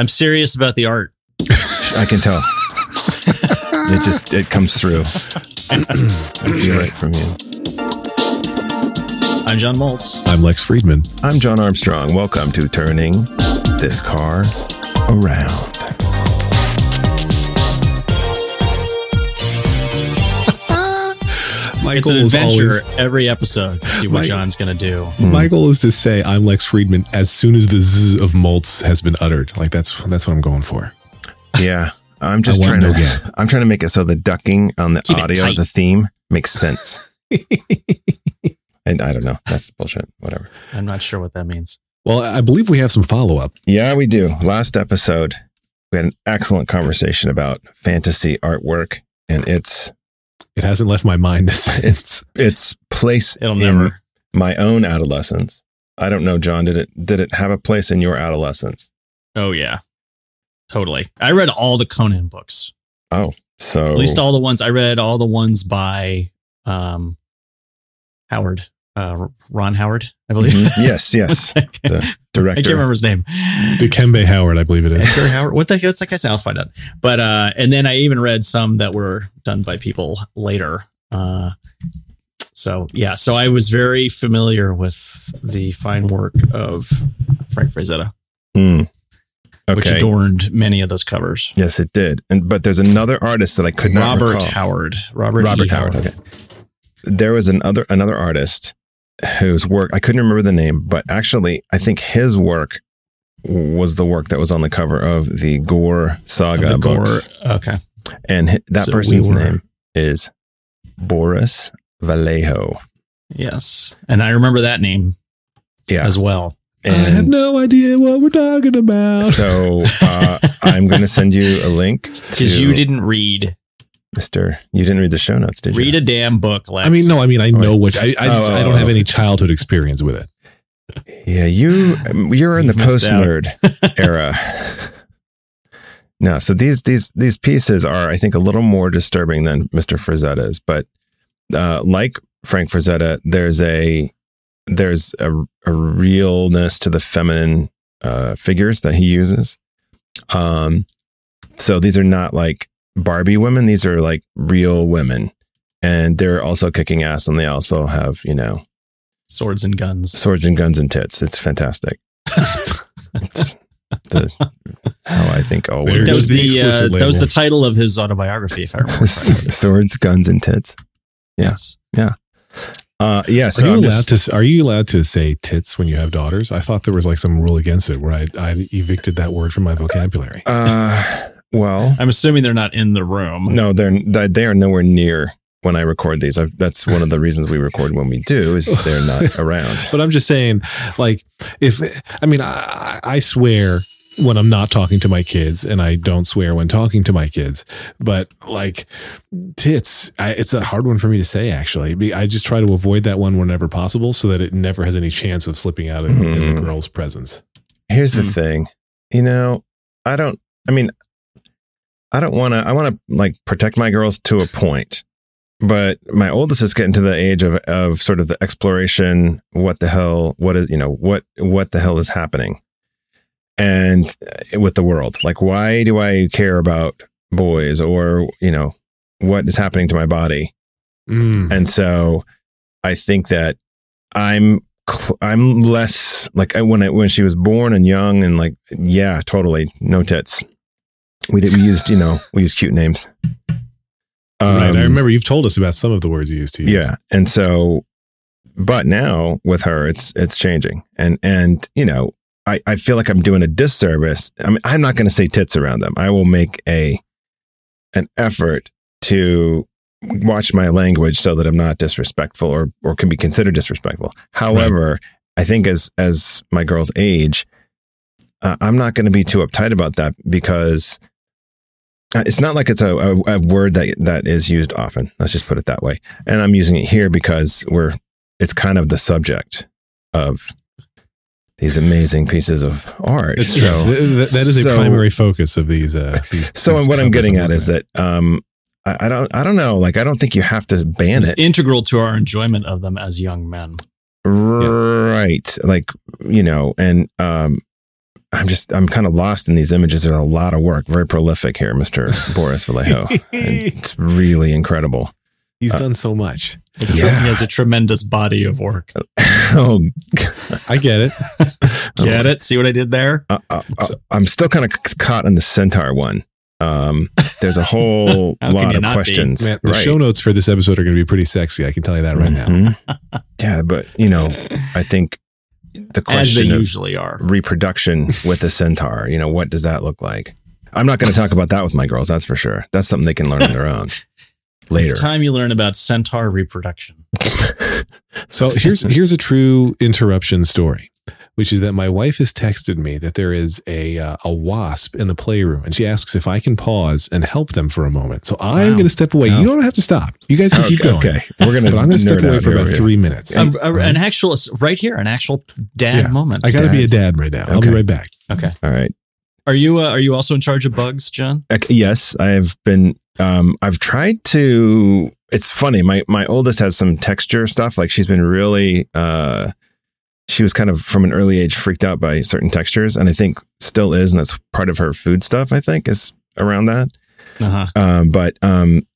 I'm serious about the art. I can tell. it just it comes through. I feel it from you. I'm John Moltz. I'm Lex Friedman. I'm John Armstrong. Welcome to Turning This Car Around. My it's an goal is adventure always every episode to see what My- John's going to do. Hmm. my goal is to say I'm Lex Friedman as soon as the z of Moltz has been uttered. Like that's that's what I'm going for. Yeah. I'm just trying want to no gap. I'm trying to make it so the ducking on the Keep audio of the theme makes sense. and I don't know. That's bullshit. Whatever. I'm not sure what that means. Well, I believe we have some follow up. Yeah, we do. Last episode, we had an excellent conversation about fantasy artwork and its It hasn't left my mind. its its place It'll in never. my own adolescence. I don't know, John. Did it did it have a place in your adolescence? Oh, yeah. Totally. I read all the Conan books. Oh, so At least all the ones I read, all the ones by um, Howard, uh, Ron Howard, I believe. Mhm. yes, yes, the director. I can't remember his name. Dikembe Howard, I believe it is. Edgar Howard. What the hell? What's that guy's name? I'll find out. But uh, and then I even read some that were done by people later. Uh, so yeah, so I was very familiar with the fine work of Frank Frazetta, Hmm. which adorned many of those covers. Yes, it did. And but there's another artist that I could not Robert recall. Howard. Robert, Robert E. Howard. Okay. There was another another artist whose work I couldn't remember the name, but actually I think his work was the work that was on the cover of the Gor Saga the Gor. books. Okay. And that So we person's were- name is Boris Vallejo. Yes, and I remember that name Yeah. as well. I have no idea what we're talking about. So uh, I'm going to send you a link Because you didn't read Mr. You didn't read the show notes, did you? read a damn book. Lex. I mean, no, I mean, I know which I, I just Oh, I don't oh, have oh. any childhood experience with it. Yeah, you you're in the post nerd era. No, so these these these pieces are, I think, a little more disturbing than Mr. Frazetta's, but uh, like Frank Frazetta, there's a there's a, a realness to the feminine uh, figures that he uses. Um, so these are not like Barbie women; these are like real women, and they're also kicking ass, and they also have you know swords and guns. swords and guns and tits. It's fantastic. it's the how I think all Very that was the the, uh, that was the title of his autobiography, if I remember swords, guns, and tits. Yeah. Yes. Uh, yeah. Are you I'm allowed just, to? Are you allowed to say tits when you have daughters? I thought there was like some rule against it where I, I evicted that word from my vocabulary. Uh, well, I'm assuming they're not in the room. no, they're they are nowhere near when I record these. I, that's one of the reasons we record when we do is they're not around. But I'm just saying, like, if I mean, I, I swear when I'm not talking to my kids, and I don't swear when talking to my kids. But like, tits, I, it's a hard one for me to say. Actually, I just try to avoid that one whenever possible, so that it never has any chance of slipping out in, in the Mhm. girl's presence. Here's the Hmm. thing, you know, I don't. I mean, I don't want to. I want to like protect my girls to a point, but my oldest is getting to the age of of sort of the exploration. What the hell? What is you know what what the hell is happening? And uh, with the world, like, why do I care about boys or you know what is happening to my body? Mm. And so I think that I'm I'm less like I- when I when she was born and young and like yeah, totally no tits. We did we used you know we used cute names. right. Um, I remember you've told us about some of the words you used to use. Yeah, and so, but now with her, it's it's changing, and and you know I I feel like I'm doing a disservice. I mean I'm not going to say tits around them. I will make a an effort to watch my language so that I'm not disrespectful or or can be considered disrespectful. However, I think as as my girls age, uh, I'm not going to be too uptight about that because it's not like it's a, a, a word that that is used often. Let's just put it that way. And I'm using it here because we're it's kind of the subject of these amazing pieces of art. It's. So- Th- th- that is a primary focus of these. Uh, these so these what I'm getting at looking is that um, I, I don't I don't know. Like I don't think you have to ban It's it. integral to our enjoyment of them as young men. Right. Like, you know, and um I'm just I'm kind of lost in these images. There's a lot of work. Very prolific here, Mr. Boris Vallejo. And it's really incredible. He's Uh, done so much. Yeah, He has a tremendous body of work. oh, I get it. Get it? See what I did there? uh, uh, uh, I'm still kind of caught in the centaur one. Um, there's a whole lot of questions. Man, the right. show notes for this episode are going to be pretty sexy. I can tell you that right now. Mhm. Yeah, but you know, I think the As they question of usually are. reproduction with a centaur, you know, what does that look like? I'm not going to talk about that with my girls. That's for sure. That's something they can learn on their own later. It's time you learn about centaur reproduction. So here's here's a true interruption story, which is that my wife has texted me that there is a uh, a wasp in the playroom, and she asks if I can pause and help them for a moment. So I'm Wow. going to step away. Wow. You don't have to stop. You guys can keep going. okay. we're going to But I'm going to step away for about with three minutes. A- a- an actual, right here, an actual dad Yeah. moment. I got to be a dad right now. I'll be right back. okay. All right. Are you uh, are you also in charge of bugs, John? Uh, Yes, I've been. Um, I've tried to. It's funny. My my oldest has some texture stuff. Like she's been really. Uh, she was kind of from an early age freaked out by certain textures, and I think still is, and that's part of her food stuff. I think is around that. Uh-huh. Um, but um,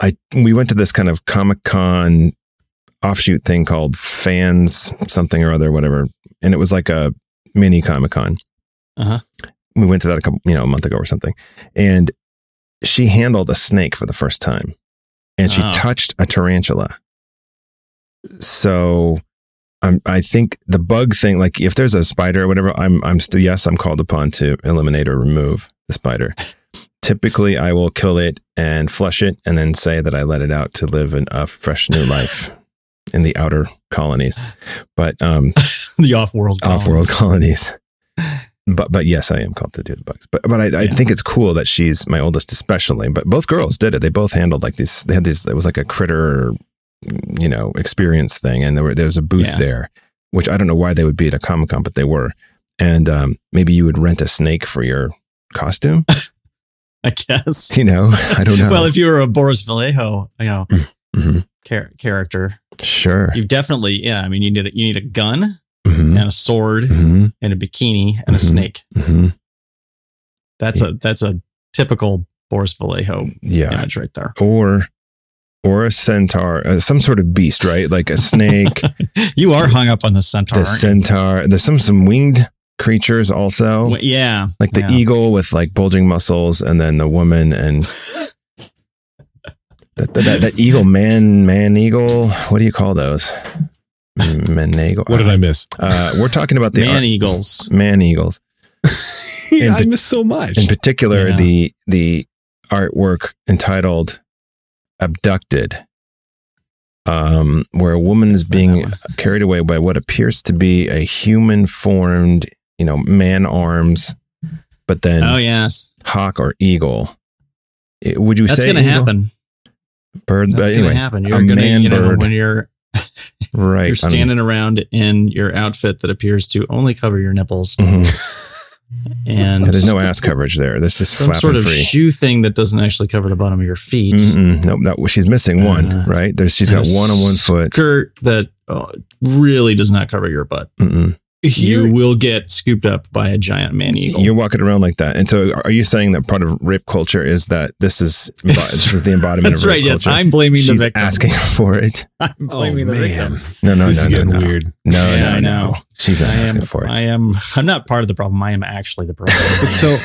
I we went to this kind of Comic Con offshoot thing called Fans something or other, whatever, and it was like a mini Comic Con. Uh-huh. We went to that a couple, you know, a month ago or something, and she handled a snake for the first time, and she Oh. touched a tarantula. So. I'm, I think the bug thing, like if there's a spider or whatever, I'm, I'm still, yes, I'm called upon to eliminate or remove the spider typically I will kill it and flush it and then say that I let it out to live in a fresh new life in the outer colonies, but um, the off-world. off-world colonies. colonies. But but yes, I am called to do the bugs. But but I, I Yeah. think it's cool that she's my oldest, especially. But both girls did it. They both handled like these. They had these. It was like a critter, you know, experience thing, and there were there was a booth Yeah. there, which I don't know why they would be at a comic con, but they were. And um, maybe you would rent a snake for your costume. I guess. You know, I don't know. Well, if you were a Boris Vallejo, you know, Mhm. char- character, Sure. you definitely, yeah. I mean, you need a, you need a gun Mhm. and a sword Mhm. and a bikini and a Mhm. snake. Mhm. That's a that's a typical Boris Vallejo Yeah. image right there. Or or a centaur, uh, some sort of beast, right? Like a snake, you are hung up on the centaur. the aren't you? centaur. There's some some winged creatures also, Well, yeah, like the yeah. eagle with like bulging muscles, and then the woman and that, that, that, that eagle, man, man eagle. What do you call those? Man eagle. What did I miss? Uh, we're talking about the man art- eagles. man eagles. In I pat- missed so much. In particular, Yeah. the the artwork entitled "Abducted," um, where a woman is being carried away by what appears to be a human formed, you know, man arms, but then. Oh yes, hawk or eagle. It- would you that's say gonna eagle? happen. Bird, That's but gonna anyway, happen. You're gonna, man you know, bird. when you're right? you're standing around in your outfit that appears to only cover your nipples Mhm. and Yeah, there's no ass coverage there. This is some sort of free. shoe thing that doesn't actually cover the bottom of your feet. Mm-mm. Nope, that she's missing one. Uh, right? There's she's got one on one foot. Skirt that uh, really does not cover your butt. Mm-mm. You will get scooped up by a giant man eagle. You're walking around like that, and so are you saying that part of rape culture is that this is this is the embodiment That's of rape right. Yes. I'm blaming She's the victim. asking for it. I'm oh blaming the victim. man, No, no, this no, is no, getting no. weird. No, Yeah, no, I no. She's not I am. asking for it. I am. I'm not part of the problem. I am actually the problem. So,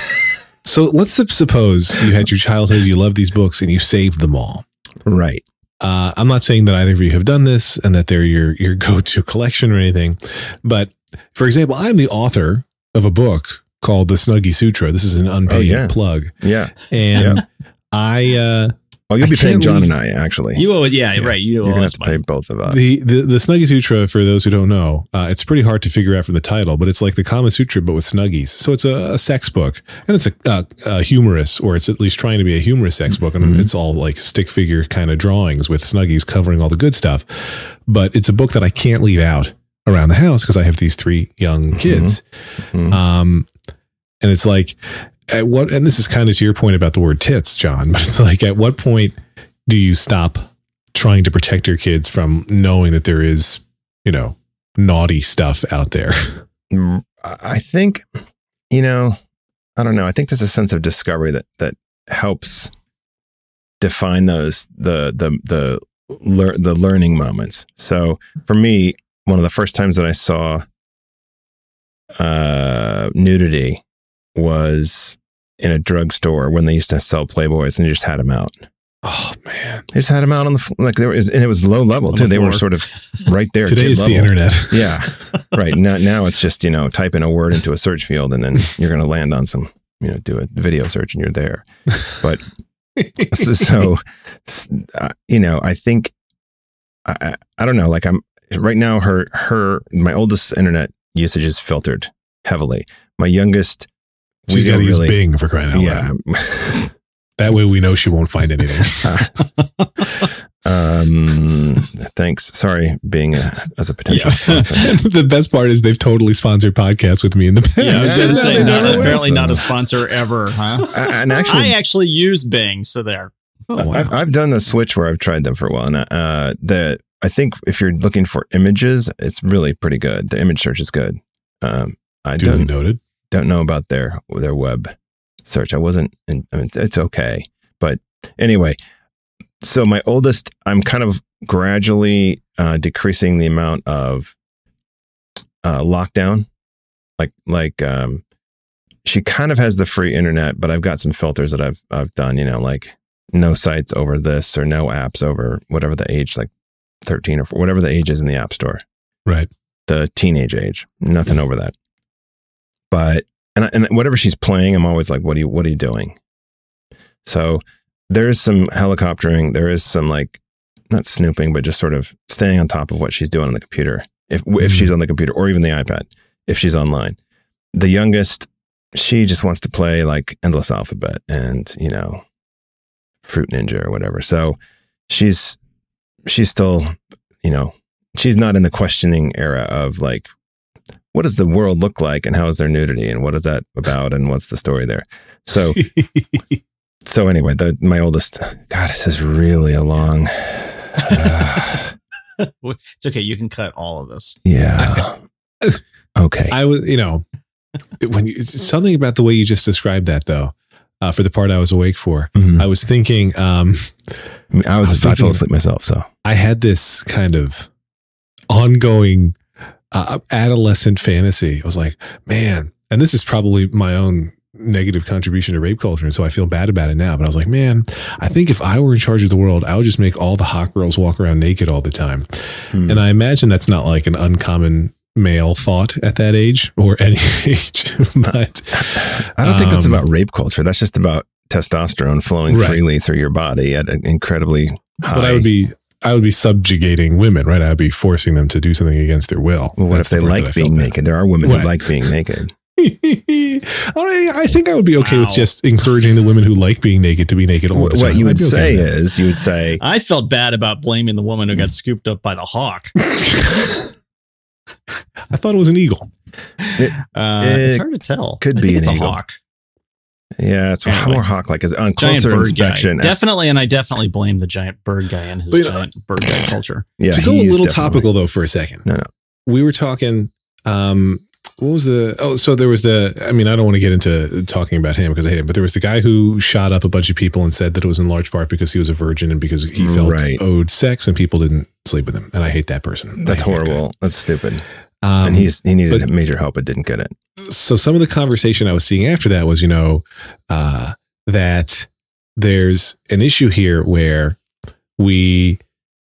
so let's suppose you had your childhood, you loved these books, and you saved them all. right. Uh, I'm not saying that either of you have done this and that they're your your go to collection or anything, but for example, I'm the author of a book called the Snuggie Sutra. This is an unpaid yeah. plug, Yeah. and I uh, Oh, you'll I be paying John leave- and I actually. you always, yeah, Yeah. right. You You're gonna have to pay both of us. the, the the Snuggie Sutra. For those who don't know, uh, it's pretty hard to figure out from the title, but it's like the Kama Sutra, but with snuggies. So it's a, a sex book, and it's a, uh, a humorous, or it's at least trying to be a humorous sex book, and Mhm. it's all like stick figure kind of drawings with snuggies covering all the good stuff. But it's a book that I can't leave out around the house because I have these three young kids. Mhm. Um, and it's like, at what, and this is kind of to your point about the word tits, John, but it's like, at what point do you stop trying to protect your kids from knowing that there is, you know, naughty stuff out there? I think you know, I don't know. I think there's a sense of discovery that that helps define those the the the lear- the learning moments. So for me, one of the first times that I saw uh, nudity was in a drugstore when they used to sell Playboys and they just had them out. Oh man. They just had them out on the like there was and it was low level On too. the They were sort of right there. Today is the internet. Yeah, right. Now, now it's just you know type in a word into a search field and then you're going to land on some you know do a video search and you're there. But so, so uh, you know i think I, I i don't know like i'm right now her her my oldest internet usage is filtered heavily my youngest She's got to don't use really- Bing for crying out yeah loud. That way we know she won't find anything. um thanks sorry being a as a potential Yeah. sponsor the best part is they've totally sponsored podcasts with me in the past. Yeah, I was gonna say not, never will. apparently not a sponsor ever, huh? I- and actually I actually use Bing, so there. Oh, wow. I've, I've done the switch where I've tried them for a while, and uh, the I think if you're looking for images, it's really pretty good. The image search is good. Um, I Duly don't noted. Don't know about their their web search. I wasn't. In, I mean, it's okay, but anyway. So my oldest, I'm kind of gradually uh, decreasing the amount of uh, lockdown. Like like um, she kind of has the free internet, but I've got some filters that I've I've done. You know, like no sites over this or no apps over whatever the age, like 13 or whatever the age is in the app store Right. the teenage age. Nothing over that. But and and whatever she's playing, I'm always like, what are you what are you doing? So there is some helicoptering. There is some like not snooping, but just sort of staying on top of what she's doing on the computer. If if Mhm. she's on the computer or even the iPad, if she's online. The youngest, she just wants to play like endless alphabet and you know, Fruit Ninja or whatever. So she's she's still, you know, she's not in the questioning era of like what does the world look like and how is there nudity and what is that about and what's the story there so so anyway the my oldest god this is really a long It's okay. You can cut all of this. yeah okay I was, you know, when you, something about the way you just described that though, uh, for the part I was awake for, Mhm. I was thinking, um, i was, I was I fell asleep myself so I had this kind of ongoing uh, adolescent fantasy. I was like, man, and this is probably my own negative contribution to rape culture. And so I feel bad about it now. But I was like, man, I think if I were in charge of the world, I would just make all the hot girls walk around naked all the time. Hmm. And I imagine that's not like an uncommon male thought at that age or any age. but i don't think that's um, about rape culture that's just about testosterone flowing Right. freely through your body at an incredibly high but I would be I would be subjugating women, right? I'd be forcing them to do something against their will. well, what That's if they part that I like felt being bad. naked there are women Right. who like being naked I I think I would be okay with just encouraging the women who like being naked to be naked all what the time. you I'd okay say is, you would say I felt bad about blaming the woman who got scooped up by the hawk. I thought it was an eagle. Uh, It it's hard to tell. could I be an it's a eagle. hawk. Yeah it's Anyway. more hawk like on Giant closer bird inspection guy. Definitely, and I definitely blame the giant bird guy and his But, uh, giant bird guy culture. yeah to go a little definitely- topical though for a second. No, no. We were talking um what was the oh so there was the I mean I don't want to get into talking about him because I hate him but there was the guy who shot up a bunch of people and said that it was in large part because he was a virgin and because he felt Right. owed sex and people didn't sleep with him and I hate that person. That's hate that horrible. That's stupid. Um, and he's he needed but- major help, but didn't get it. so some of the conversation I was seeing after that was, you know, uh, that there's an issue here where we,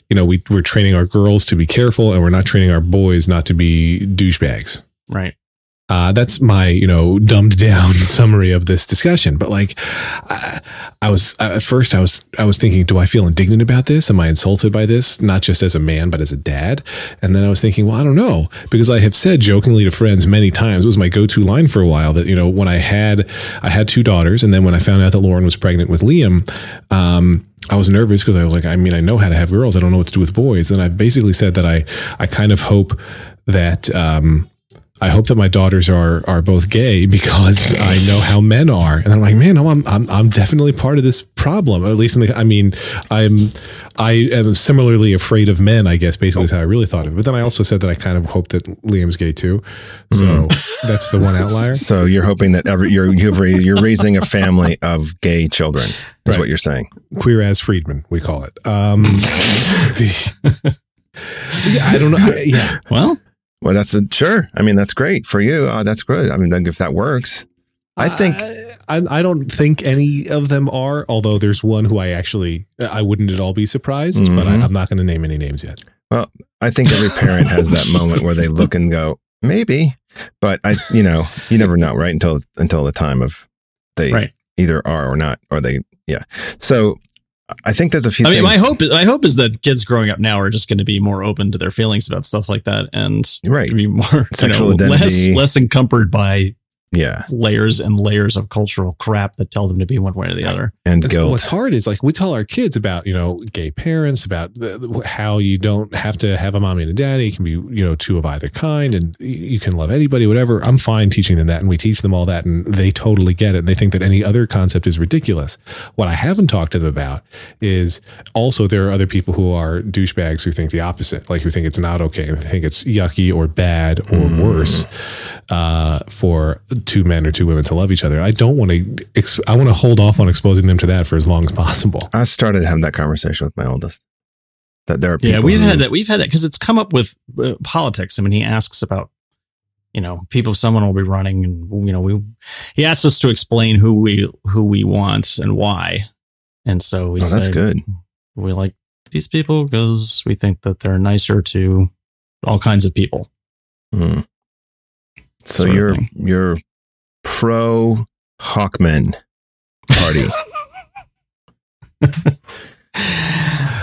you know, we we're training our girls to be careful, and we're not training our boys not to be douchebags. Right. Uh, that's my, you know, dumbed down summary of this discussion. But like, I, I was at first, I was, I was thinking, do I feel indignant about this? Am I insulted by this? Not just as a man, but as a dad. And then I was thinking, well, I don't know, because I have said jokingly to friends many times, it was my go-to line for a while that you know when I had, I had two daughters, and then when I found out that Lauren was pregnant with Liam, um, I was nervous because I was like, I mean, I know how to have girls, I don't know what to do with boys. And I basically said that I, I kind of hope that. Um, I hope that my daughters are are both gay because I know how men are, and I'm like, man, no, I'm I'm I'm definitely part of this problem. At least in the, I mean, I'm I am similarly afraid of men. I guess basically is how I really thought of it. But then I also said that I kind of hope that Liam's gay too. So Mm. that's the one outlier. So you're hoping that every you're you've, you're raising a family of gay children. Is Right. what you're saying. Queer as Friedman, we call it. Um, the- yeah, I don't know. I- yeah, Well, Well, that's a sure. I mean, that's great for you. Uh, that's good. I mean, if that works, I think I, I don't think any of them are. Although there's one who I actually I wouldn't at all be surprised, but I, Mhm. I'm not going to name any names yet. Well, I think every parent has that moment where they look and go, maybe, but I, you know, you never know, right? Until until the time of they Right. either are or not, or they, yeah. So I think there's a few. I mean, things, my hope, is my hope is that kids growing up now are just going to be more open to their feelings about stuff like that, and right? be more Sexual you know, less less encumbered by Yeah, layers and layers of cultural crap that tell them to be one way or the other. and And so what's hard is like we tell our kids about you know gay parents about the, the- how you don't have to have a mommy and a daddy. You can be you know two of either kind, and you can love anybody, whatever. I'm fine teaching them that, and we teach them all that, and they totally get it. And they think that any other concept is ridiculous. What I haven't talked to them about is also there are other people who are douchebags who think the opposite, like who think it's not okay, and think it's yucky or bad or Mm. worse uh, for two men or two women to love each other. I don't want to. Ex- I want to hold off on exposing them to that for as long as possible. I started having that conversation with my oldest. That there are people. Yeah, we've who- had that. We've had that because it's come up with uh, politics. I mean, he asks about, you know, people. Someone will be running, and you know, we he asks us to explain who we who we want and why, and so we Oh, that's good. we like these people because we think that they're nicer to all kinds of people. Mm. So Sort of you're you're pro Hawkman party.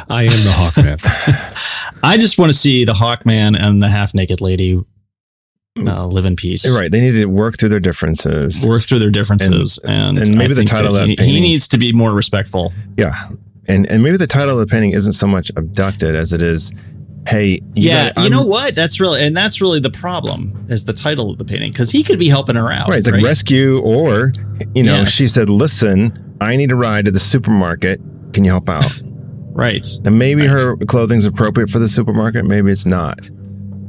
I am the Hawkman. I just want to see the Hawkman and the half naked lady uh, live in peace. right. They need to work through their differences. Work through their differences, and, and maybe I the title that of that he, he needs to be more respectful. Yeah. And and maybe the title of the painting isn't so much abducted as it is, hey, you yeah, gotta- you know what? That's really, and that's really the problem is the title of the painting because he could be helping her out. Right. It's like rescue, or, you know, Yes. she said, listen, I need a ride to the supermarket. Can you help out? right. And maybe Right. her clothing's appropriate for the supermarket. Maybe it's not.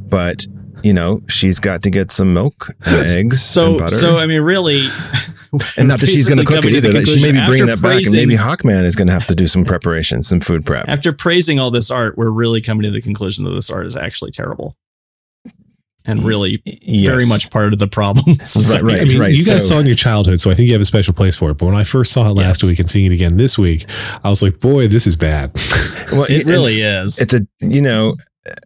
But, you know, she's got to get some milk and eggs So, and so I mean, really, and not that she's going to cook it either. coming That she may be bringing that conclusion back, and maybe Hawkman is going to have to do some preparation, some food prep. After praising all this art, we're really coming to the conclusion that this art is actually terrible, and really Yes. very much part of the problem. Right, right. I mean, you guys so- saw it in your childhood, so I think you have a special place for it. But when I first saw it last Yes. week and seeing it again this week, I was like, boy, this is bad. Well, It really is. it's a you know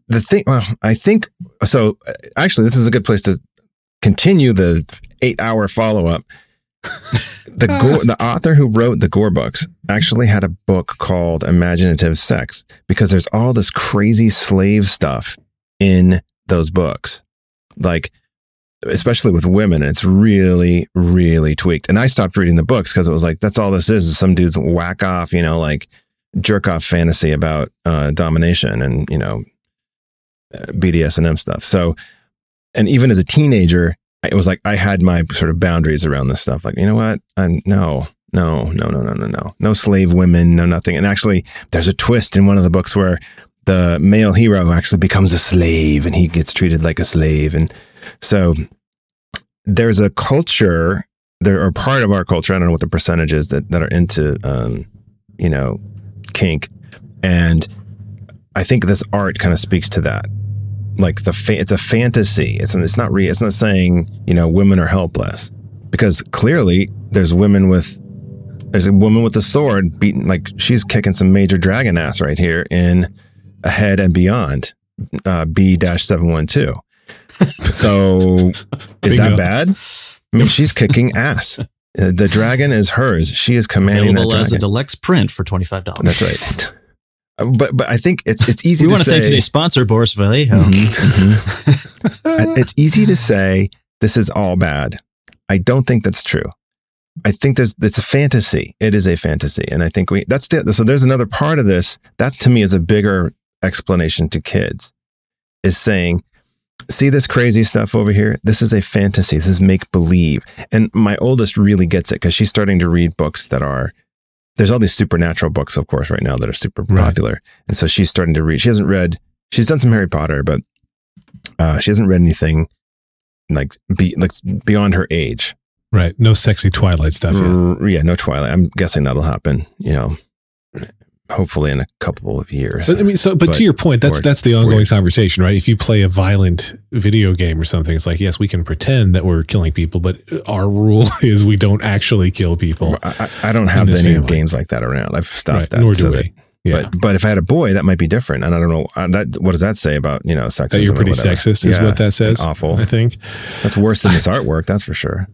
the thing well i think so uh, actually this is a good place to continue the eight hour follow-up the Gor, the author who wrote the Gor books actually had a book called imaginative sex because there's all this crazy slave stuff in those books like especially with women it's really really tweaked and i stopped reading the books because it was like that's all this is is some dudes whack off you know like jerk off fantasy about uh, domination and you know uh, BDSM stuff. So, and even as a teenager, it was like I had my sort of boundaries around this stuff. Like, you know what? I'm no, no, no, no, no, no, no, no slave women, no nothing. And actually, there's a twist in one of the books where the male hero actually becomes a slave and he gets treated like a slave. And so, there's a culture there are part of our culture. I don't know what the percentage is that that are into, um, you know, kink and i think this art kind of speaks to that like the fa- it's a fantasy. It's it's not real it's not saying you know women are helpless. Because clearly there's women with there's a woman with a sword beating like she's kicking some major dragon ass right here in ahead and beyond uh, b-712 so is that bad? I mean she's kicking ass. Uh, the dragon is hers. She is commanding that available as a deluxe print for twenty five dollars. that's right. But but I think it's it's easy We to want to say. thank today's sponsor, Boris Vallejo. Mhm, mhm. it's easy to say this is all bad. I don't think that's true. I think there's it's a fantasy. It is a fantasy, and I think we that's the so there's another part of this that to me is a bigger explanation to kids is saying see this crazy stuff over here? This is a fantasy. This is make believe. And my oldest really gets it because she's starting to read books that are. There's all these supernatural books, of course, right now that are super Right. popular, and so she's starting to read. She hasn't read. She's done some Harry Potter, but uh, she hasn't read anything like be like beyond her age. Right. No sexy Twilight stuff yet. Yeah, no Twilight. I'm guessing that'll happen. You know, hopefully in a couple of years. But I mean, so but, But to your point, that's that's the ongoing conversation, right? If you play a violent video game or something, it's like yes, we can pretend that we're killing people, but our rule is we don't actually kill people. I, I don't have any family. games like that around. I've stopped Right. that. Nor so do that- Yeah. But but if I had a boy, that might be different. And I don't know uh, that. What does that say about you know sexism? that you're pretty sexist is Yeah, what that says. Awful. I think. That's worse than this artwork. That's for sure.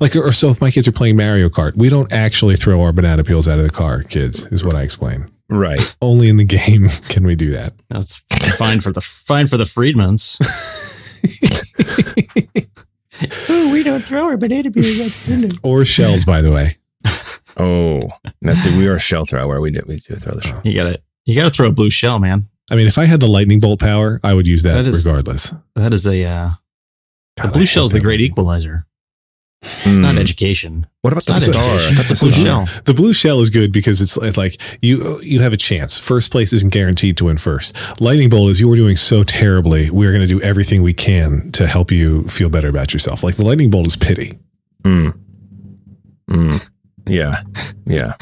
Like, or so if my kids are playing Mario Kart, we don't actually throw our banana peels out of the car, kids, is what I explain. Right. Only in the game can we do that. That's fine for the fine for the Friedmans. oh, we don't throw our banana peels out the window. Or shells, by the way. Oh, now see, we are a shell thrower. We do we do throw the shell. You gotta you gotta throw a blue shell, man. I mean, if I had the lightning bolt power, I would use that, That is- regardless. That is a uh, the God, blue hate shell's the great lightning equalizer. It's Hmm. not education. What about the It's not star? That's a blue star. shell. The blue shell is good because it's, it's like you you have a chance. First place isn't guaranteed to win first. Lightning bolt is you were doing so terribly. We're going to do everything we can to help you feel better about yourself. Like the lightning bolt is pity. Hmm. Hmm. Yeah. Yeah.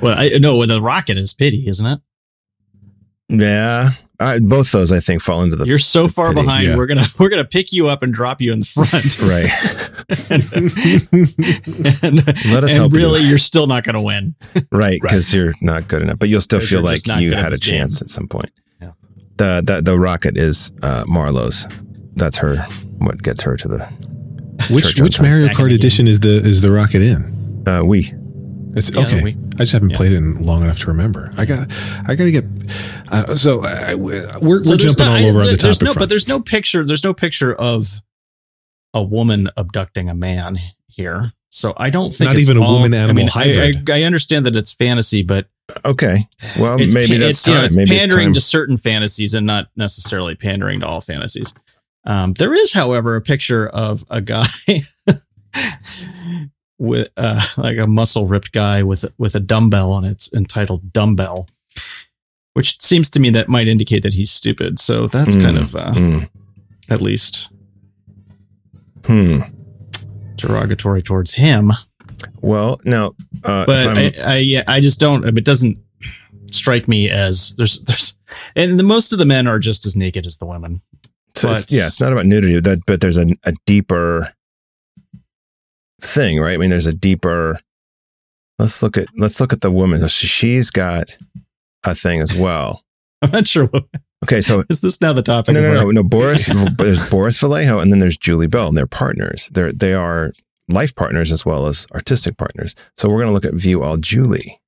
Well, I no, the rocket is pity, isn't it? Yeah. I, both those, I think, fall into the You're so far pity, behind. yeah. We're gonna we're gonna pick you up and drop you in the front. right. and, Let us and help you. really, you. are still not gonna win. right because you're not good enough but you'll still feel like you had a this game. chance at some point Yeah. the, the the rocket is uh marlowe's that's her what gets her to the which which. Mario Kart edition is the is the rocket in? uh we It's Yeah, okay. we- I just haven't yeah. played it in long enough to remember. I got I got to get. Uh, so I, we're So we're jumping no- all I- over on the there's topic no, front. but there's no picture. There's no picture of a woman abducting a man here. So I don't think Not it's even a all- woman-animal I mean, I, hybrid. I, I understand that it's fantasy, but okay well it's maybe that's it's, you know, it's maybe it's pandering time to certain fantasies and not necessarily pandering to all fantasies. Um, there is, however, a picture of a guy with uh, like a muscle ripped guy with with a dumbbell and it's entitled dumbbell, which seems to me that might indicate that he's stupid. So that's Mm, kind of uh, Hmm. at least hmm derogatory towards him. well no uh But I, I, yeah, I just don't. It doesn't strike me as there's there's and the most of the men are just as naked as the women. so it's- yeah it's not about nudity that but there's a, a deeper thing right i mean there's a deeper let's look at let's look at the woman So she's got a thing as well I'm not sure. What, okay so is this now the topic? No, no, no, no. Boris, there's Boris Vallejo, and then there's Julie Bell, and they're partners. They're they are life partners as well as artistic partners. So we're going to look at View All Julie,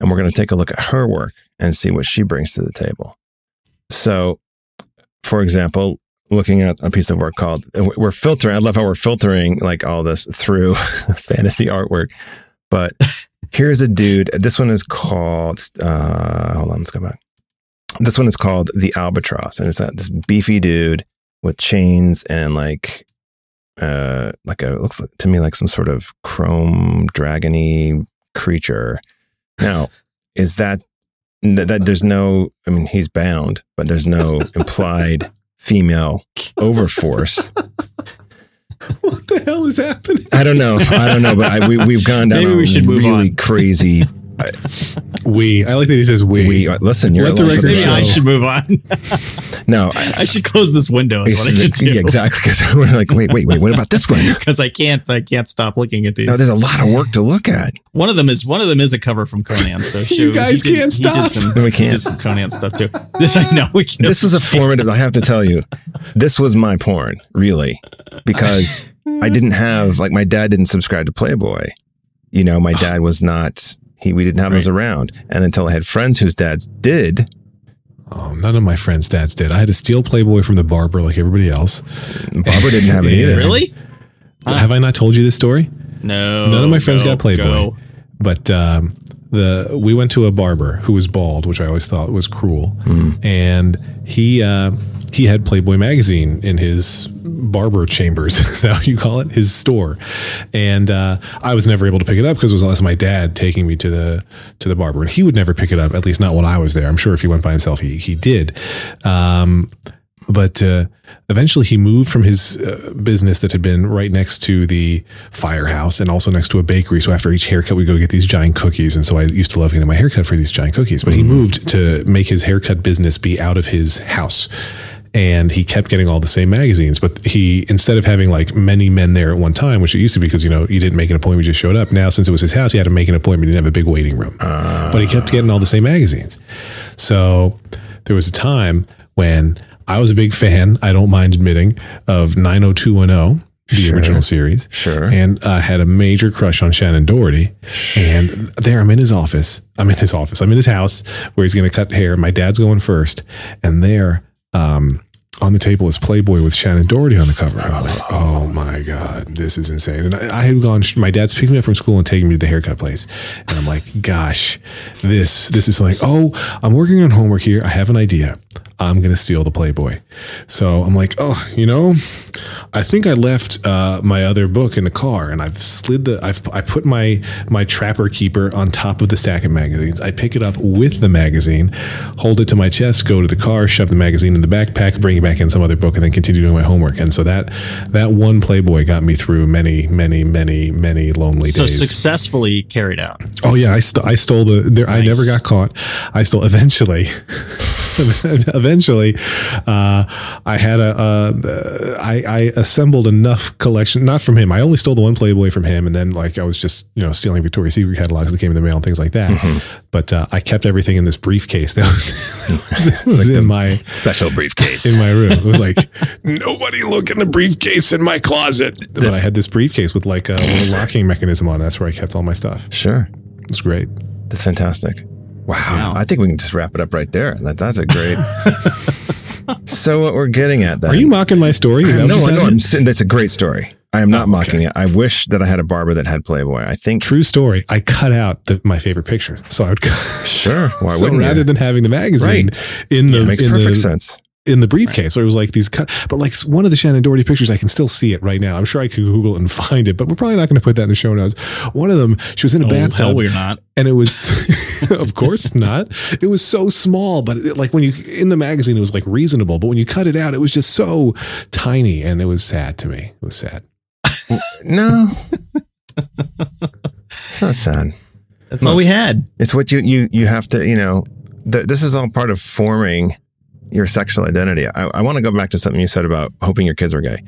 and we're going to take a look at her work and see what she brings to the table. So, for example, looking at a piece of work called we're filtering. I love how we're filtering like all this through fantasy artwork, but here's a dude. This one is called. Uh, hold on, let's go back. This one is called the Albatross, and it's that this beefy dude with chains and like, uh, like a looks to me like some sort of chrome dragony creature. Now, is that that, that there's no? I mean, he's bound, but there's no implied female overforce. what the hell is happening? I don't know. I don't know, but I, we we've gone down Maybe a we should move really on. crazy. We. I like that he says we. We, listen. You're Let the along for record Maybe show. I should move on. No, I, I should close this window. Is what I should do. yeah, exactly. Because we're like, wait, wait, wait. What about this one? Because I can't. I can't stop looking at these. No, there's a lot of work to look at. one of them is one of them is a cover from Conan. So You guys did- can't he did stop. some- No, we can't. did some Conan stuff too. This I know. We can. This was a formative. I have to tell you, this was my porn, really, because I didn't have like my dad didn't subscribe to Playboy. You know, my dad was not. He we didn't have those around, and until I had friends whose dads did, Oh, none of my friends' dads did. I had to steal Playboy from the barber like everybody else. Barber didn't have it either. really? Have I not told you this story? No. None of my friends go, got Playboy. go. But um, the we went to a barber who was bald, which I always thought was cruel. Mm. And he uh, he had Playboy magazine in his barber chambers. Is that what you call it? His store, and uh, I was never able to pick it up because it was always my dad taking me to the to the barber, and he would never pick it up. At least not when I was there. I'm sure if he went by himself, he he did. Um, but uh, eventually he moved from his uh, business that had been right next to the firehouse and also next to a bakery. So after each haircut, we go get these giant cookies. And so I used to love getting my haircut for these giant cookies. But he moved to make his haircut business be out of his house. And he kept getting all the same magazines, but he instead of having like many men there at one time, which it used to be because you know you didn't make an appointment, you just showed up. Now since it was his house, he had to make an appointment. He didn't have a big waiting room, but he kept getting all the same magazines. So there was a time when I was a big fan, I don't mind admitting, of 90210, the Sure. original series. Sure. And I had a major crush on Shannen Doherty. And there I'm in his office. I'm in his office. I'm in his house where he's going to cut hair. My dad's going first. And there, um, on the table is Playboy with Shannen Doherty on the cover. I'm like, oh my God, this is insane. And I, I had gone, my dad's picking me up from school and taking me to the haircut place. And I'm like, gosh, this, this is like, oh, I'm working on homework here. I have an idea. I'm going to steal the Playboy. So I'm like, oh, you know, I think I left uh, my other book in the car and I've slid the, I've, I put my, my trapper keeper on top of the stack of magazines. I pick it up with the magazine, hold it to my chest, go to the car, shove the magazine in the backpack, bring it back in some other book and then continue doing my homework. And so that, that one Playboy got me through many, many, many, many lonely So days. So successfully carried out. Oh yeah, I st- I stole the. There, I never got caught. I stole eventually. eventually, uh, I had a. Uh, I, I assembled enough collection, not from him. I only stole the one Playboy from him, and then like I was just you know stealing Victoria's Secret catalogs that came in the mail and things like that. But uh, I kept everything in this briefcase that was, that was in my Special briefcase. in my room. It was like nobody look in the briefcase in my closet. But I had this briefcase with like a little locking mechanism on. it. That's where I kept all my stuff. sure. It's great. That's fantastic. Wow. Wow. I think we can just wrap it up right there. That, that's a great. so what we're getting at then? Are you mocking my story? Is that no, what no, said? I'm saying that's a great story. I am not Oh, mocking it. I wish that I had a barber that had Playboy. I think True story. I cut out the, my favorite pictures, so I would. sure. Why so wouldn't rather you? than having the magazine in the It makes in perfect the, sense. In the briefcase, or it was like these cut. But like one of the Shannen Doherty pictures, I can still see it right now. I'm sure I could Google it and find it, but we're probably not going to put that in the show notes. One of them, she was in a Oh, hell, bathtub, we're not. and it was, of course not. It was so small, but it, like when you in the magazine, it was like reasonable, but when you cut it out, it was just so tiny, and it was sad to me. It was sad. No. it's not sad. That's all we had. It's what you you you have to you know. Th- this is all part of forming your sexual identity. I, I want to go back to something you said about hoping your kids are gay,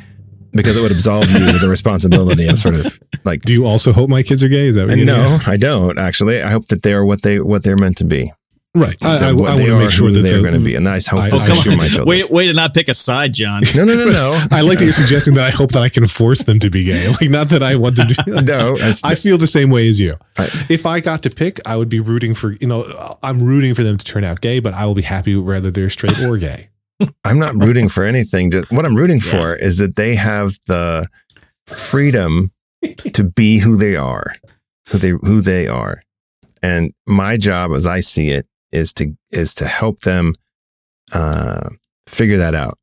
because it would absolve you of the responsibility of sort of like. Do you also hope my kids are gay? Is that what you're no, I don't actually. I hope that they are what they what they're meant to be. Right. I, I, I want to make sure that they're going to be, and I just hope I- that Oh, come shoot on. my children. Way, way to not pick a side, John. No, no, no, no. I like that you're suggesting that I hope that I can force them to be gay. Like, not that I want to do. No, I- I feel the same way as you. I- if I got to pick, I would be rooting for, you know, I'm rooting for them to turn out gay, but I will be happy whether they're straight or gay. I'm not rooting for anything. Just, what I'm rooting for is that they have the freedom to be who they are, who they who they are. And my job, as I see it, is to is to help them uh, figure that out.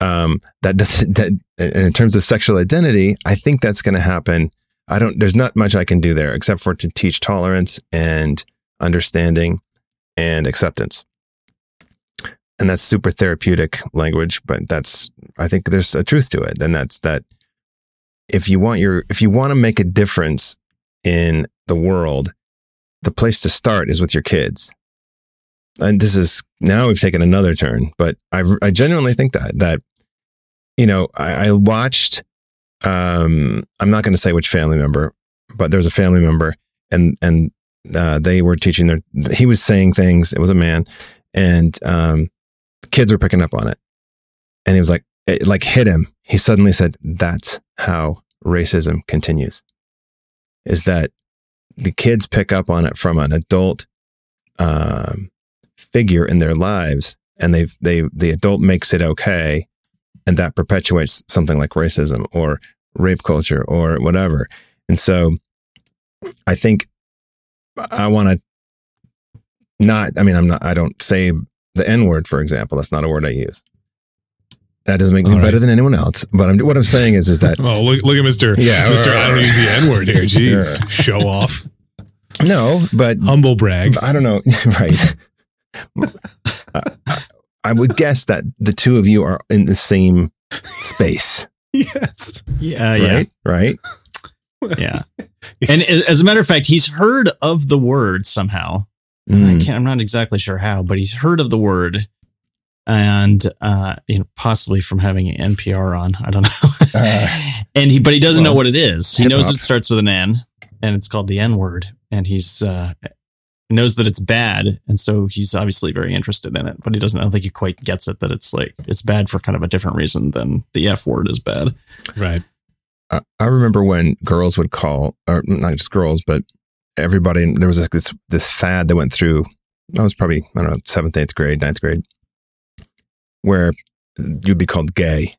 Um, that doesn't that in terms of sexual identity, I think that's going to happen. I don't. There's not much I can do there except for to teach tolerance and understanding and acceptance and that's super therapeutic language but that's i think there's a truth to it and that's that if you want your if you want to make a difference in the world the place to start is with your kids and this is now we've taken another turn but i i genuinely think that that you know i, I watched um i'm not going to say which family member but there was a family member and and uh, they were teaching their he was saying things it was a man and um kids were picking up on it. And he was like it like hit him. He suddenly said that's how racism continues. Is that the kids pick up on it from an adult um, figure in their lives and they they the adult makes it okay and that perpetuates something like racism or rape culture or whatever and so i think i want to not i mean i'm not i don't say the n word for example that's not a word i use That doesn't make me right. better than anyone else. But I'm, what I'm saying is, is that Oh, look, look at Mr. Yeah, Mr. right, I don't use the N word here. Jeez. Show off. no, but Humble brag. I don't know. right. I, I would guess that the two of you are in the same space, yes. Yeah, yeah, right? Right. yeah. And as a matter of fact, he's heard of the word somehow. I Mm. can't, I'm not exactly sure how, but he's heard of the word, and uh, you know, possibly from having NPR on. I don't know. Uh, and he, but he doesn't know what it is. He knows hip-hop. it starts with an N, and it's called the N word. And he's uh, knows that it's bad, and so he's obviously very interested in it. But he doesn't. I don't think he quite gets it that it's like it's bad for kind of a different reason than the F word is bad. Right. I I remember when girls would call, or not just girls, but everybody. There was like this this fad that went through. I was probably I don't know seventh, eighth grade, ninth grade, where you'd be called gay,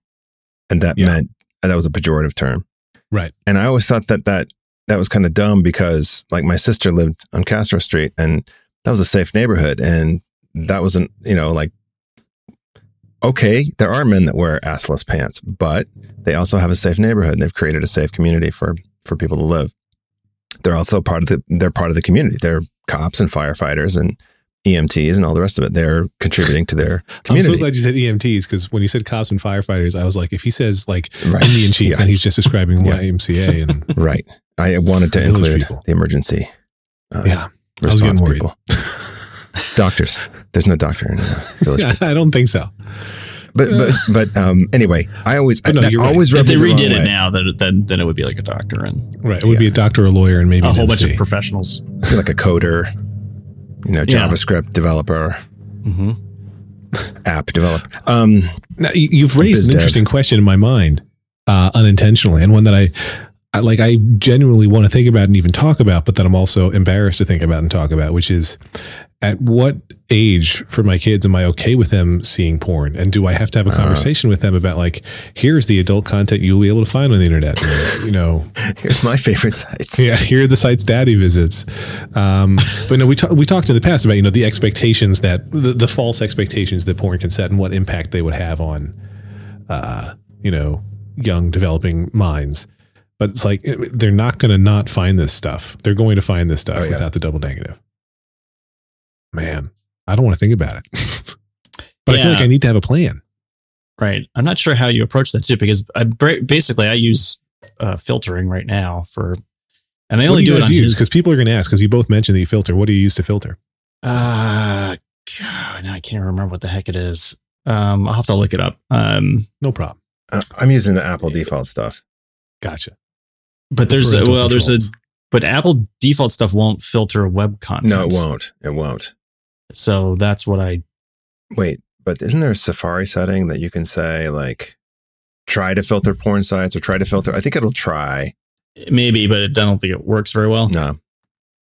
and that Yeah. meant and that was a pejorative term. Right. And I always thought that that that was kind of dumb because like my sister lived on Castro Street, and that was a safe neighborhood, and that wasn't you know like okay, there are men that wear assless pants, but they also have a safe neighborhood and they've created a safe community for for people to live. They're also part of the they're part of the community. They're cops and firefighters and EMTs and all the rest of it. They're contributing to their community. I'm so glad you said EMTs because when you said cops and firefighters, I was like, if he says like right. Indian chief, Yeah. then he's just describing Yeah. YMCA and right. I wanted to Village include people. the emergency uh, yeah. I was response getting worried. people. Doctors. There's no doctor in uh, village. I don't think so. But but but um anyway, I always But no, that you're right. always If they me the redid it way. now, then then then it would be like a doctor and Right. It would be a doctor, a lawyer, and maybe a an whole bunch of professionals. You're like a coder, you know, Yeah. JavaScript developer, Mm-hmm. app developer. Um Now, you- you've raised biz an dev. interesting question in my mind, uh, unintentionally, and one that I, I like. I genuinely want to think about and even talk about, but that I'm also embarrassed to think about and talk about, which is, at what age for my kids am I okay with them seeing porn, and do I have to have a Uh. conversation with them about like, here's the adult content you'll be able to find on the internet, you know, here's my favorite sites. yeah, here are the sites daddy visits. Um, but no, we talked we talked in the past about you know the expectations that the, the false expectations that porn can set and what impact they would have on, uh, you know, young developing minds. But it's like they're not going to not find this stuff. They're going to find this stuff Oh, yeah. without the double negative. Man, I don't want to think about it. but I feel like I need to have a plan. Right. I'm not sure how you approach that too, because I basically I use uh, filtering right now for, and I only do do, you it on use? Because people are going to ask. Because you both mentioned that you filter. What do you use to filter? Uh, God, now I can't even remember what the heck it is. Um, I'll have to look it up. Um, No problem. Uh, I'm using the Apple default stuff. Gotcha. But there's a, Parental well, there's a, but Apple default stuff won't filter web content. No, it won't. It won't. So that's what I. Wait, but isn't there a Safari setting that you can say like try to filter porn sites or try to filter? I think it'll try. Maybe, but I don't think it works very well. No,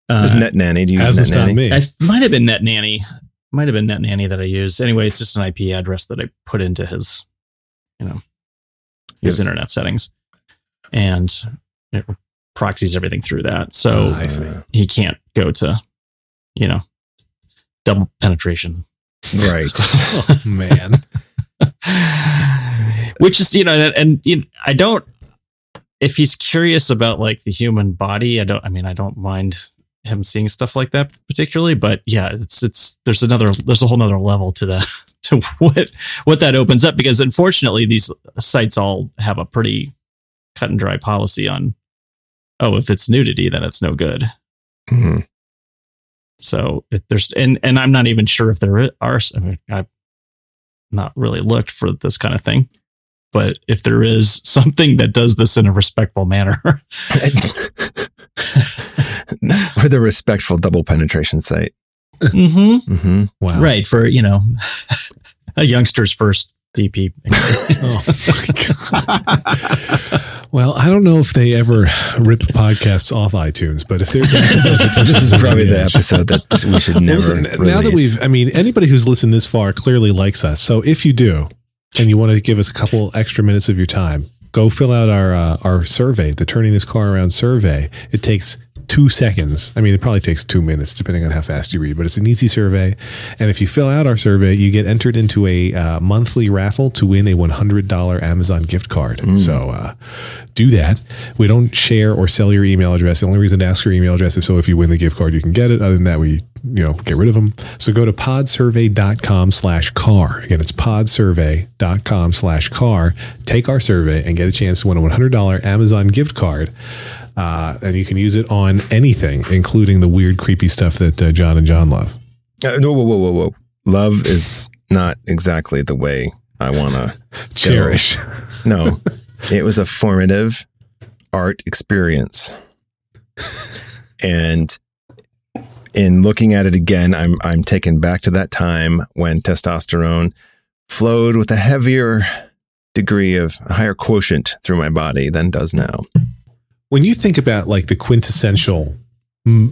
Uh, there's Net Nanny. Do you use Net Nanny? me. I th- might have been Net Nanny. Might have been Net Nanny that I used. Anyway, it's just an IP address that I put into his, you know, his Yeah. internet settings, and it proxies everything through that. So. Uh, he can't go to, you know, double penetration. right. oh, man. Which is, you know, and, and you know, I don't. If he's curious about like the human body, I don't. I mean, I don't mind him seeing stuff like that particularly, but yeah, it's it's there's another there's a whole nother level to the to what what that opens up because unfortunately these sites all have a pretty cut and dry policy on oh if it's nudity then it's no good Mhm. so if there's and and I'm not even sure if there are. I mean, I've not really looked for this kind of thing, but if there is something that does this in a respectful manner, For the respectful double penetration site. hmm hmm Wow. right for you know a youngster's first DP. Oh, my God. Well, I don't know if they ever rip podcasts off iTunes, but if there's this is probably the episode that we should Well, never. listen, now that release. we've, I mean, anybody who's listened this far clearly likes us. So if you do, and you want to give us a couple extra minutes of your time, go fill out our uh, our survey, the Turning This Car Around survey. It takes two seconds. I mean, it probably takes two minutes depending on how fast you read, but it's an easy survey. And if you fill out our survey, you get entered into a uh, monthly raffle to win a $100 Amazon gift card. So uh, do that. We don't share or sell your email address. The only reason to ask your email address is so if you win the gift card, you can get it. Other than that, we you know get rid of them. So go to podsurvey.com slash car. Again, it's podsurvey.com slash car. Take our survey and get a chance to win a $100 Amazon gift card. Uh, and you can use it on anything, including the weird, creepy stuff that uh, John and John love. Uh, whoa, whoa, whoa, whoa. Love is not exactly the way I want to Cherish. No, it was a formative art experience. And in looking at it again, I'm I'm taken back to that time when testosterone flowed with a heavier degree of a higher quotient through my body than does now. When you think about like the quintessential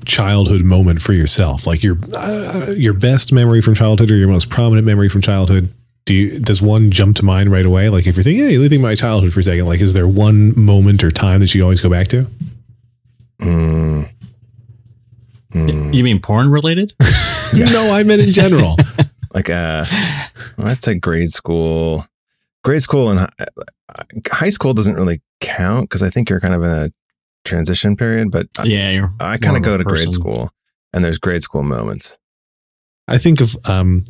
childhood moment for yourself, like your uh, your best memory from childhood or your most prominent memory from childhood, do you, does one jump to mind right away? Like if you're thinking, hey, let me think about my childhood for a second. Like, is there one moment or time that you always go back to? Mm. Mm. You mean porn related? No, I meant in general. Like uh, well, I'd say grade school. Grade school and hi- high school doesn't really count because I think you're kind of in a transition period. But yeah, you're I kind of go to grade school, and there's grade school moments. I think of um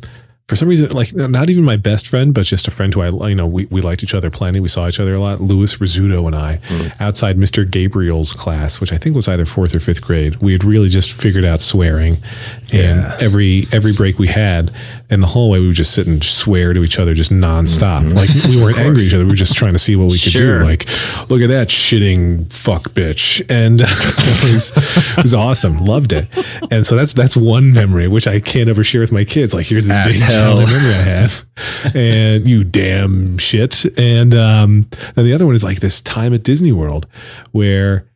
for some reason like not even my best friend but just a friend who I you know we, we liked each other plenty we saw each other a lot Louis Rizzuto and I Mm. outside Mr. Gabriel's class which I think was either 4th or 5th grade we had really just figured out swearing and Yeah. every every break we had in the hallway we would just sit and swear to each other just nonstop Mhm. like we weren't angry at each other we were just trying to see what we could Sure. do like look at that shitting fuck bitch and it was it was awesome loved it and so that's that's one memory which I can't ever share with my kids. Like here's this As big. Childhood memory I have, and you damn shit. And um, then the other one is like this time at Disney World where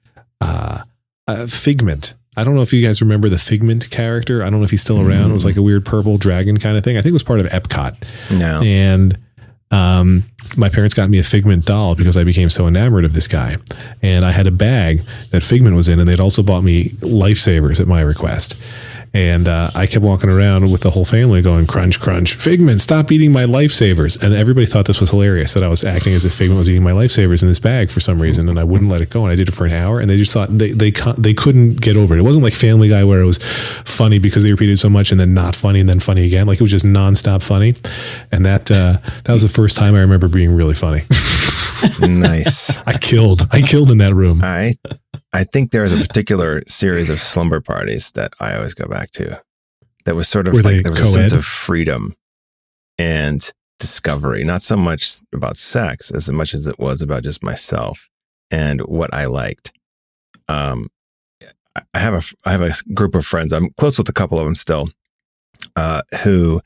uh, uh, Figment. I don't know if you guys remember the Figment character. I don't know if he's still around. It was like a weird purple dragon kind of thing. I think it was part of Epcot No, and um, my parents got me a Figment doll because I became so enamored of this guy. And I had a bag that Figment was in, and they'd also bought me lifesavers at my request. And uh, I kept walking around with the whole family going, crunch, crunch, Figment, stop eating my lifesavers. And everybody thought this was hilarious that I was acting as if Figment was eating my lifesavers in this bag for some reason. And I wouldn't let it go. And I did it for an hour. And they just thought they, they, they couldn't get over it. It wasn't like Family Guy where it was funny because they repeated so much and then not funny and then funny again. Like it was just nonstop funny. And that, uh, that was the first time I remember being really funny. nice. I killed. I killed in that room. I I think there's a particular series of slumber parties that I always go back to. That was sort of Were like there was a sense of freedom and discovery. Not so much about sex as much as it was about just myself and what I liked. Um, I- have a I have a group of friends. I'm close with a couple of them still, uh, who,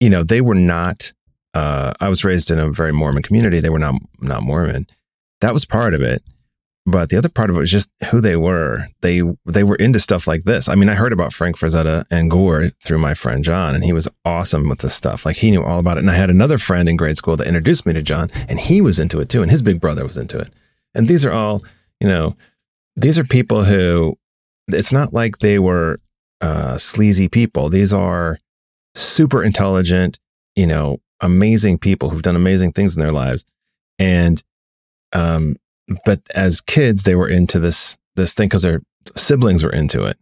you know, they were not. Uh, I was raised in a very Mormon community. They were not not Mormon. That was part of it, but the other part of it was just who they were. They they were into stuff like this. I mean, I heard about Frank Frazetta and Gor through my friend John, and he was awesome with this stuff. Like he knew all about it. And I had another friend in grade school that introduced me to John, and he was into it too, and his big brother was into it. And these are all, you know, these are people who. It's not like they were uh, sleazy people. These are super intelligent, you know, amazing people who've done amazing things in their lives. And um but as kids they were into this this thing cuz their siblings were into it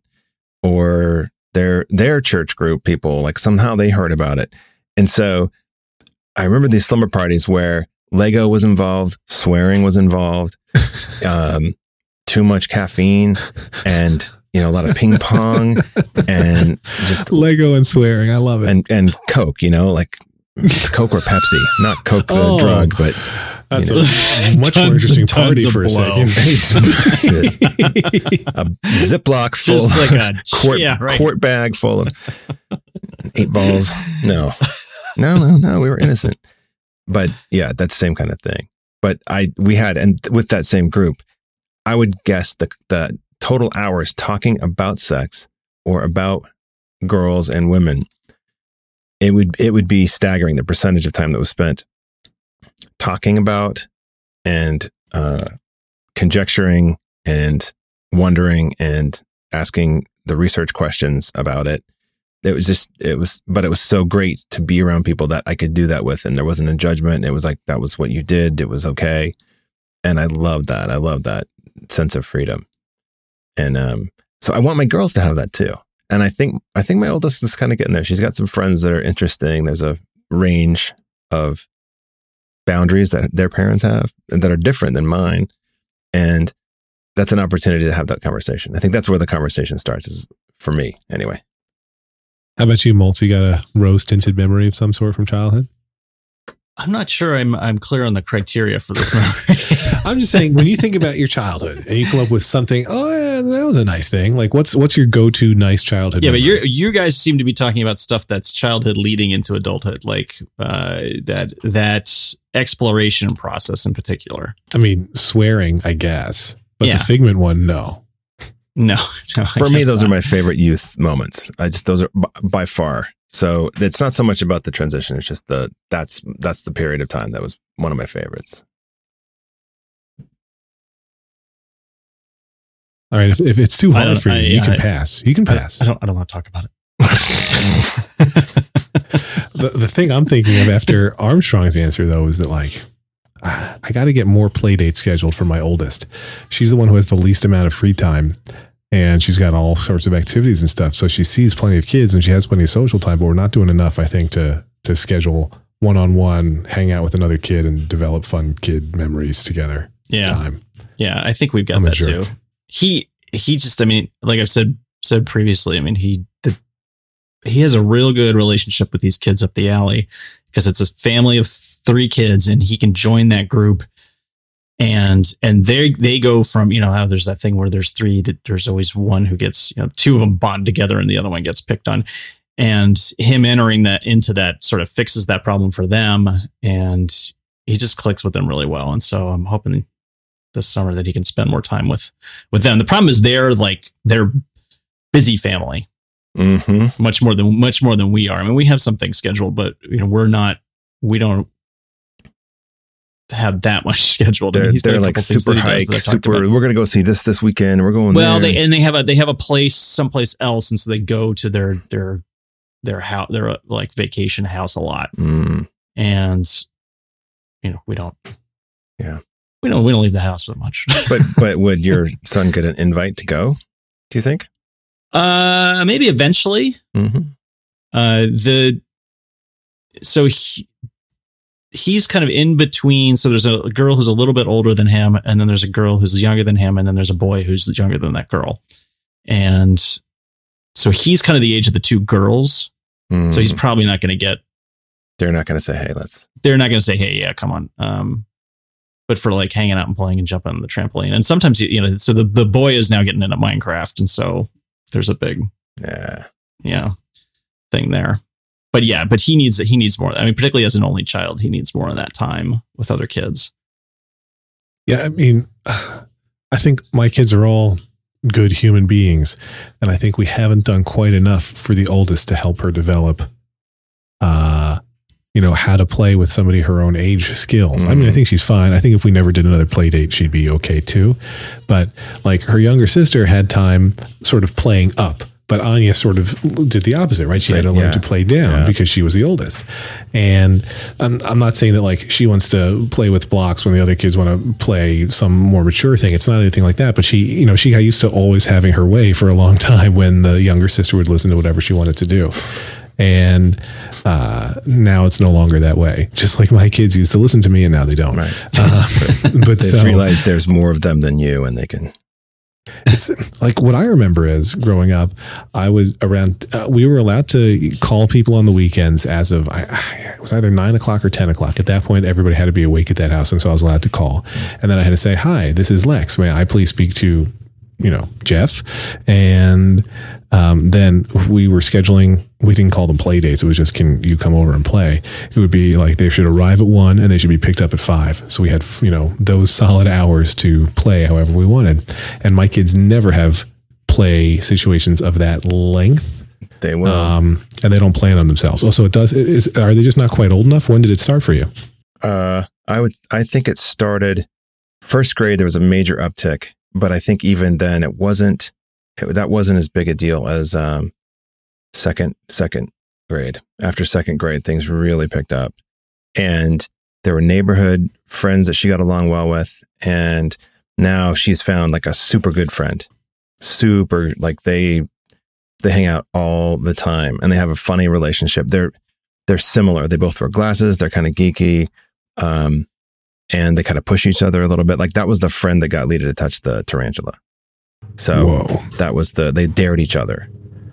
or their their church group people like somehow they heard about it. And so I remember these slumber parties where Lego was involved, swearing was involved, um too much caffeine and you know a lot of ping pong and just Lego and swearing. I love it. and and Coke, you know, like Coke or Pepsi, not Coke the Oh. drug, but That's you know. a much more interesting party for a blow. second. just a Ziploc full, Just like a quart, yeah, right. quart bag full of eight balls. No, no, no, no. We were innocent, but yeah, that's the same kind of thing. But I, we had, and with that same group, I would guess the the total hours talking about sex or about girls and women. It would it would be staggering the percentage of time that was spent talking about and uh, conjecturing and wondering and asking the research questions about it. It was just, it was, but it was so great to be around people that I could do that with. And there wasn't a judgment. It was like, that was what you did. It was okay. And I love that. I love that sense of freedom. And um, so I want my girls to have that too. And I think, I think my oldest is kind of getting there. She's got some friends that are interesting. There's a range of boundaries that their parents have and that are different than mine. And that's an opportunity to have that conversation. I think that's where the conversation starts is for me anyway. How about you, Moltz? You got a rose tinted memory of some sort from childhood? I'm not sure I'm I'm clear on the criteria for this memory. I'm just saying when you think about your childhood and you come up with something, oh yeah, that was a nice thing. Like what's what's your go to nice childhood? yeah, but you you guys seem to be talking about stuff that's childhood leading into adulthood, like uh, that that exploration process in particular. I mean, swearing, I guess, but Yeah. the figment one, no. No, no For me, guess those are my favorite youth moments. I just those are b- by far. So it's not so much about the transition. It's just the that's that's the period of time that was one of my favorites. All right, if, if it's too hard for you, I- you can I- pass. You can pass. I don't I don't want to talk about it. the, the thing I'm thinking of after Armstrong's answer, though, is that like, I got to get more play dates scheduled for my oldest. She's the one who has the least amount of free time. And she's got all sorts of activities and stuff. So she sees plenty of kids and she has plenty of social time, but we're not doing enough, I think, to to schedule one on one, hang out with another kid and develop fun kid memories together. Yeah, Time. yeah, I think we've got I'm that too. He he just I mean, like I've said said previously, I mean he the, he has a real good relationship with these kids up the alley because it's a family of three kids and he can join that group and and they they go from you know how there's that thing where there's three that there's always one who gets you know two of them bond together and the other one gets picked on. And him entering that into that sort of fixes that problem for them. And he just clicks with them really well. And so i'm hoping this summer that he can spend more time with with them. The problem is they're like they're busy family. Mm-hmm. much more than much more than we are. I mean we have something scheduled but you know we're not we don't have that much scheduled I mean, They're they're like super hike, that I talked super. We're gonna go see this this weekend. We're going. well there. they and they have a they have a place someplace else and so they go to their their their house their uh, like vacation house a lot Mm, and you know we don't Yeah. we don't we don't leave the house that much but but would your son get an invite to go? Do you think? uh maybe eventually Mm-hmm. uh the so he he's kind of in between so there's a girl who's a little bit older than him and then there's a girl who's younger than him and then there's a boy who's younger than that girl and so he's kind of the age of the two girls so he's probably not going to get Mm. They're not gonna say, "Hey, let's." they're not going to say hey yeah come on um but for like hanging out and playing and jumping on the trampoline and sometimes you know so the, the boy is now getting into minecraft and so there's a big Yeah. yeah thing there but yeah but he needs he needs more i mean particularly as an only child he needs more of that time with other kids Yeah, I mean, I think my kids are all good human beings, and I think we haven't done quite enough for the oldest to help her develop, uh, you know, how to play with somebody her own age skills. I mean, I Mhm. think she's fine. I think if we never did another play date, she'd be okay too. But like her younger sister had time sort of playing up. But Anya sort of did the opposite, right? She had to learn Yeah. to play down Yeah. because she was the oldest. And I'm, I'm not saying that like she wants to play with blocks when the other kids want to play some more mature thing. It's not anything like that. But she, you know, she got used to always having her way for a long time when the younger sister would listen to whatever she wanted to do. And uh, now it's no longer that way. Just like my kids used to listen to me, and now they don't. Right. Uh, but They've so realized there's more of them than you, and they can. It's like what I remember is growing up, I was around, uh, we were allowed to call people on the weekends as of, I, it was either nine o'clock or 10 o'clock. At that point, everybody had to be awake at that house. And so I was allowed to call. And then I had to say, Hi, this is Lex. May I please speak to, you know, Jeff? And um, then we were scheduling, we didn't call them play dates. It was just, can you come over and play? It would be like they should arrive at one and they should be picked up at five. So we had, you know, those solid hours to play however we wanted. And my kids never have play situations of that length. They will. Um, and they don't plan on themselves. Also, it does, is, are they just not quite old enough? When did it start for you? Uh, I would. I think it started first grade. There was a major uptick, but I think even then it wasn't it, that wasn't as big a deal as um, second second grade. After second grade, things really picked up, and there were neighborhood friends that she got along well with, and now she's found like a super good friend, super like they they hang out all the time and they have a funny relationship. They're they're similar. They both wear glasses. They're kind of geeky. Um, and they kind of push each other a little bit. Like that was the friend that got Lita to touch the tarantula. So Whoa. that was the they dared each other,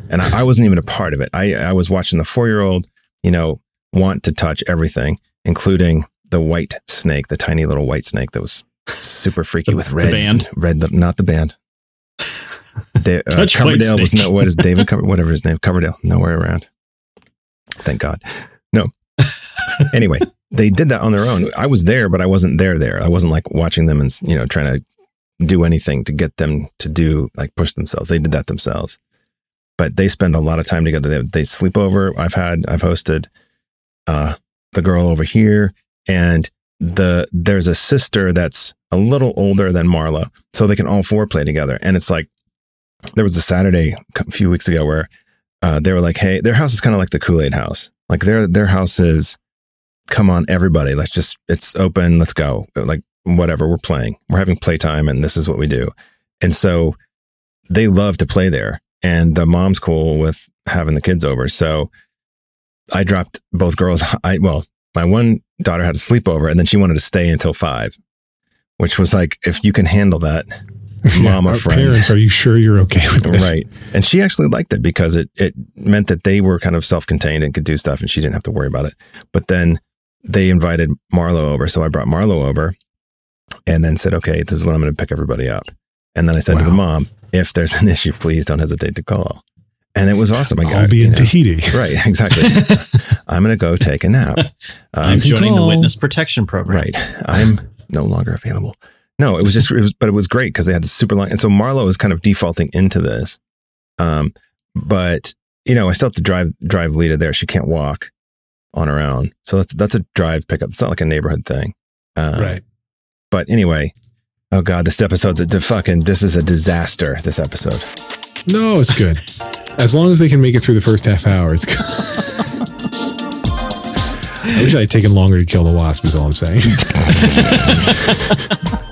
and I, I wasn't even a part of it. I I was watching the four year old, you know, want to touch everything, including the white snake, the tiny little white snake that was super freaky The- with red band? red, the, not the band. Da- uh, Coverdale was no what is David Cover, whatever his name Coverdale nowhere around. Thank God. No. anyway, they did that on their own. I was there, but I wasn't there. There, I wasn't like watching them and you know trying to do anything to get them to do like push themselves. They did that themselves. But they spend a lot of time together. They, they sleep over. I've had I've hosted uh, the girl over here, and the there's a sister that's a little older than Marla, so they can all four play together. And it's like there was a Saturday a few weeks ago where uh, they were like, "Hey, their house is kind of like the Kool Aid house. Like their their house is, come on, everybody, let's just it's open, let's go. Like whatever, we're playing, we're having playtime, and this is what we do. And so they love to play there, and the mom's cool with having the kids over. So I dropped both girls. I well, my one daughter had a sleepover, and then she wanted to stay until five, which was like, if you can handle that, Mama Our friend. Parents, are you sure you're okay with this? right and she actually liked it because it it meant that they were kind of self-contained and could do stuff and she didn't have to worry about it but then they invited marlo over so i brought marlo over and then said okay this is when i'm going to pick everybody up and then i said to the mom if there's an issue please don't hesitate to call and it was awesome I I'll be in know. Tahiti. right exactly i'm going to go take a nap I'm Um, joining the witness protection program. Right. I'm no longer available. No, it was just, it was, but it was great because they had the super long. And so Marlo is kind of defaulting into this. Um, but you know, I still have to drive, drive Lita there. She can't walk on her own. So that's, that's a drive pickup. It's not like a neighborhood thing. Um, right. But anyway, oh God, this episode's a fucking, this is a disaster. This episode. No, it's good. As long as they can make it through the first half hour, it's good. I wish I had taken longer to kill the wasp, is all I'm saying.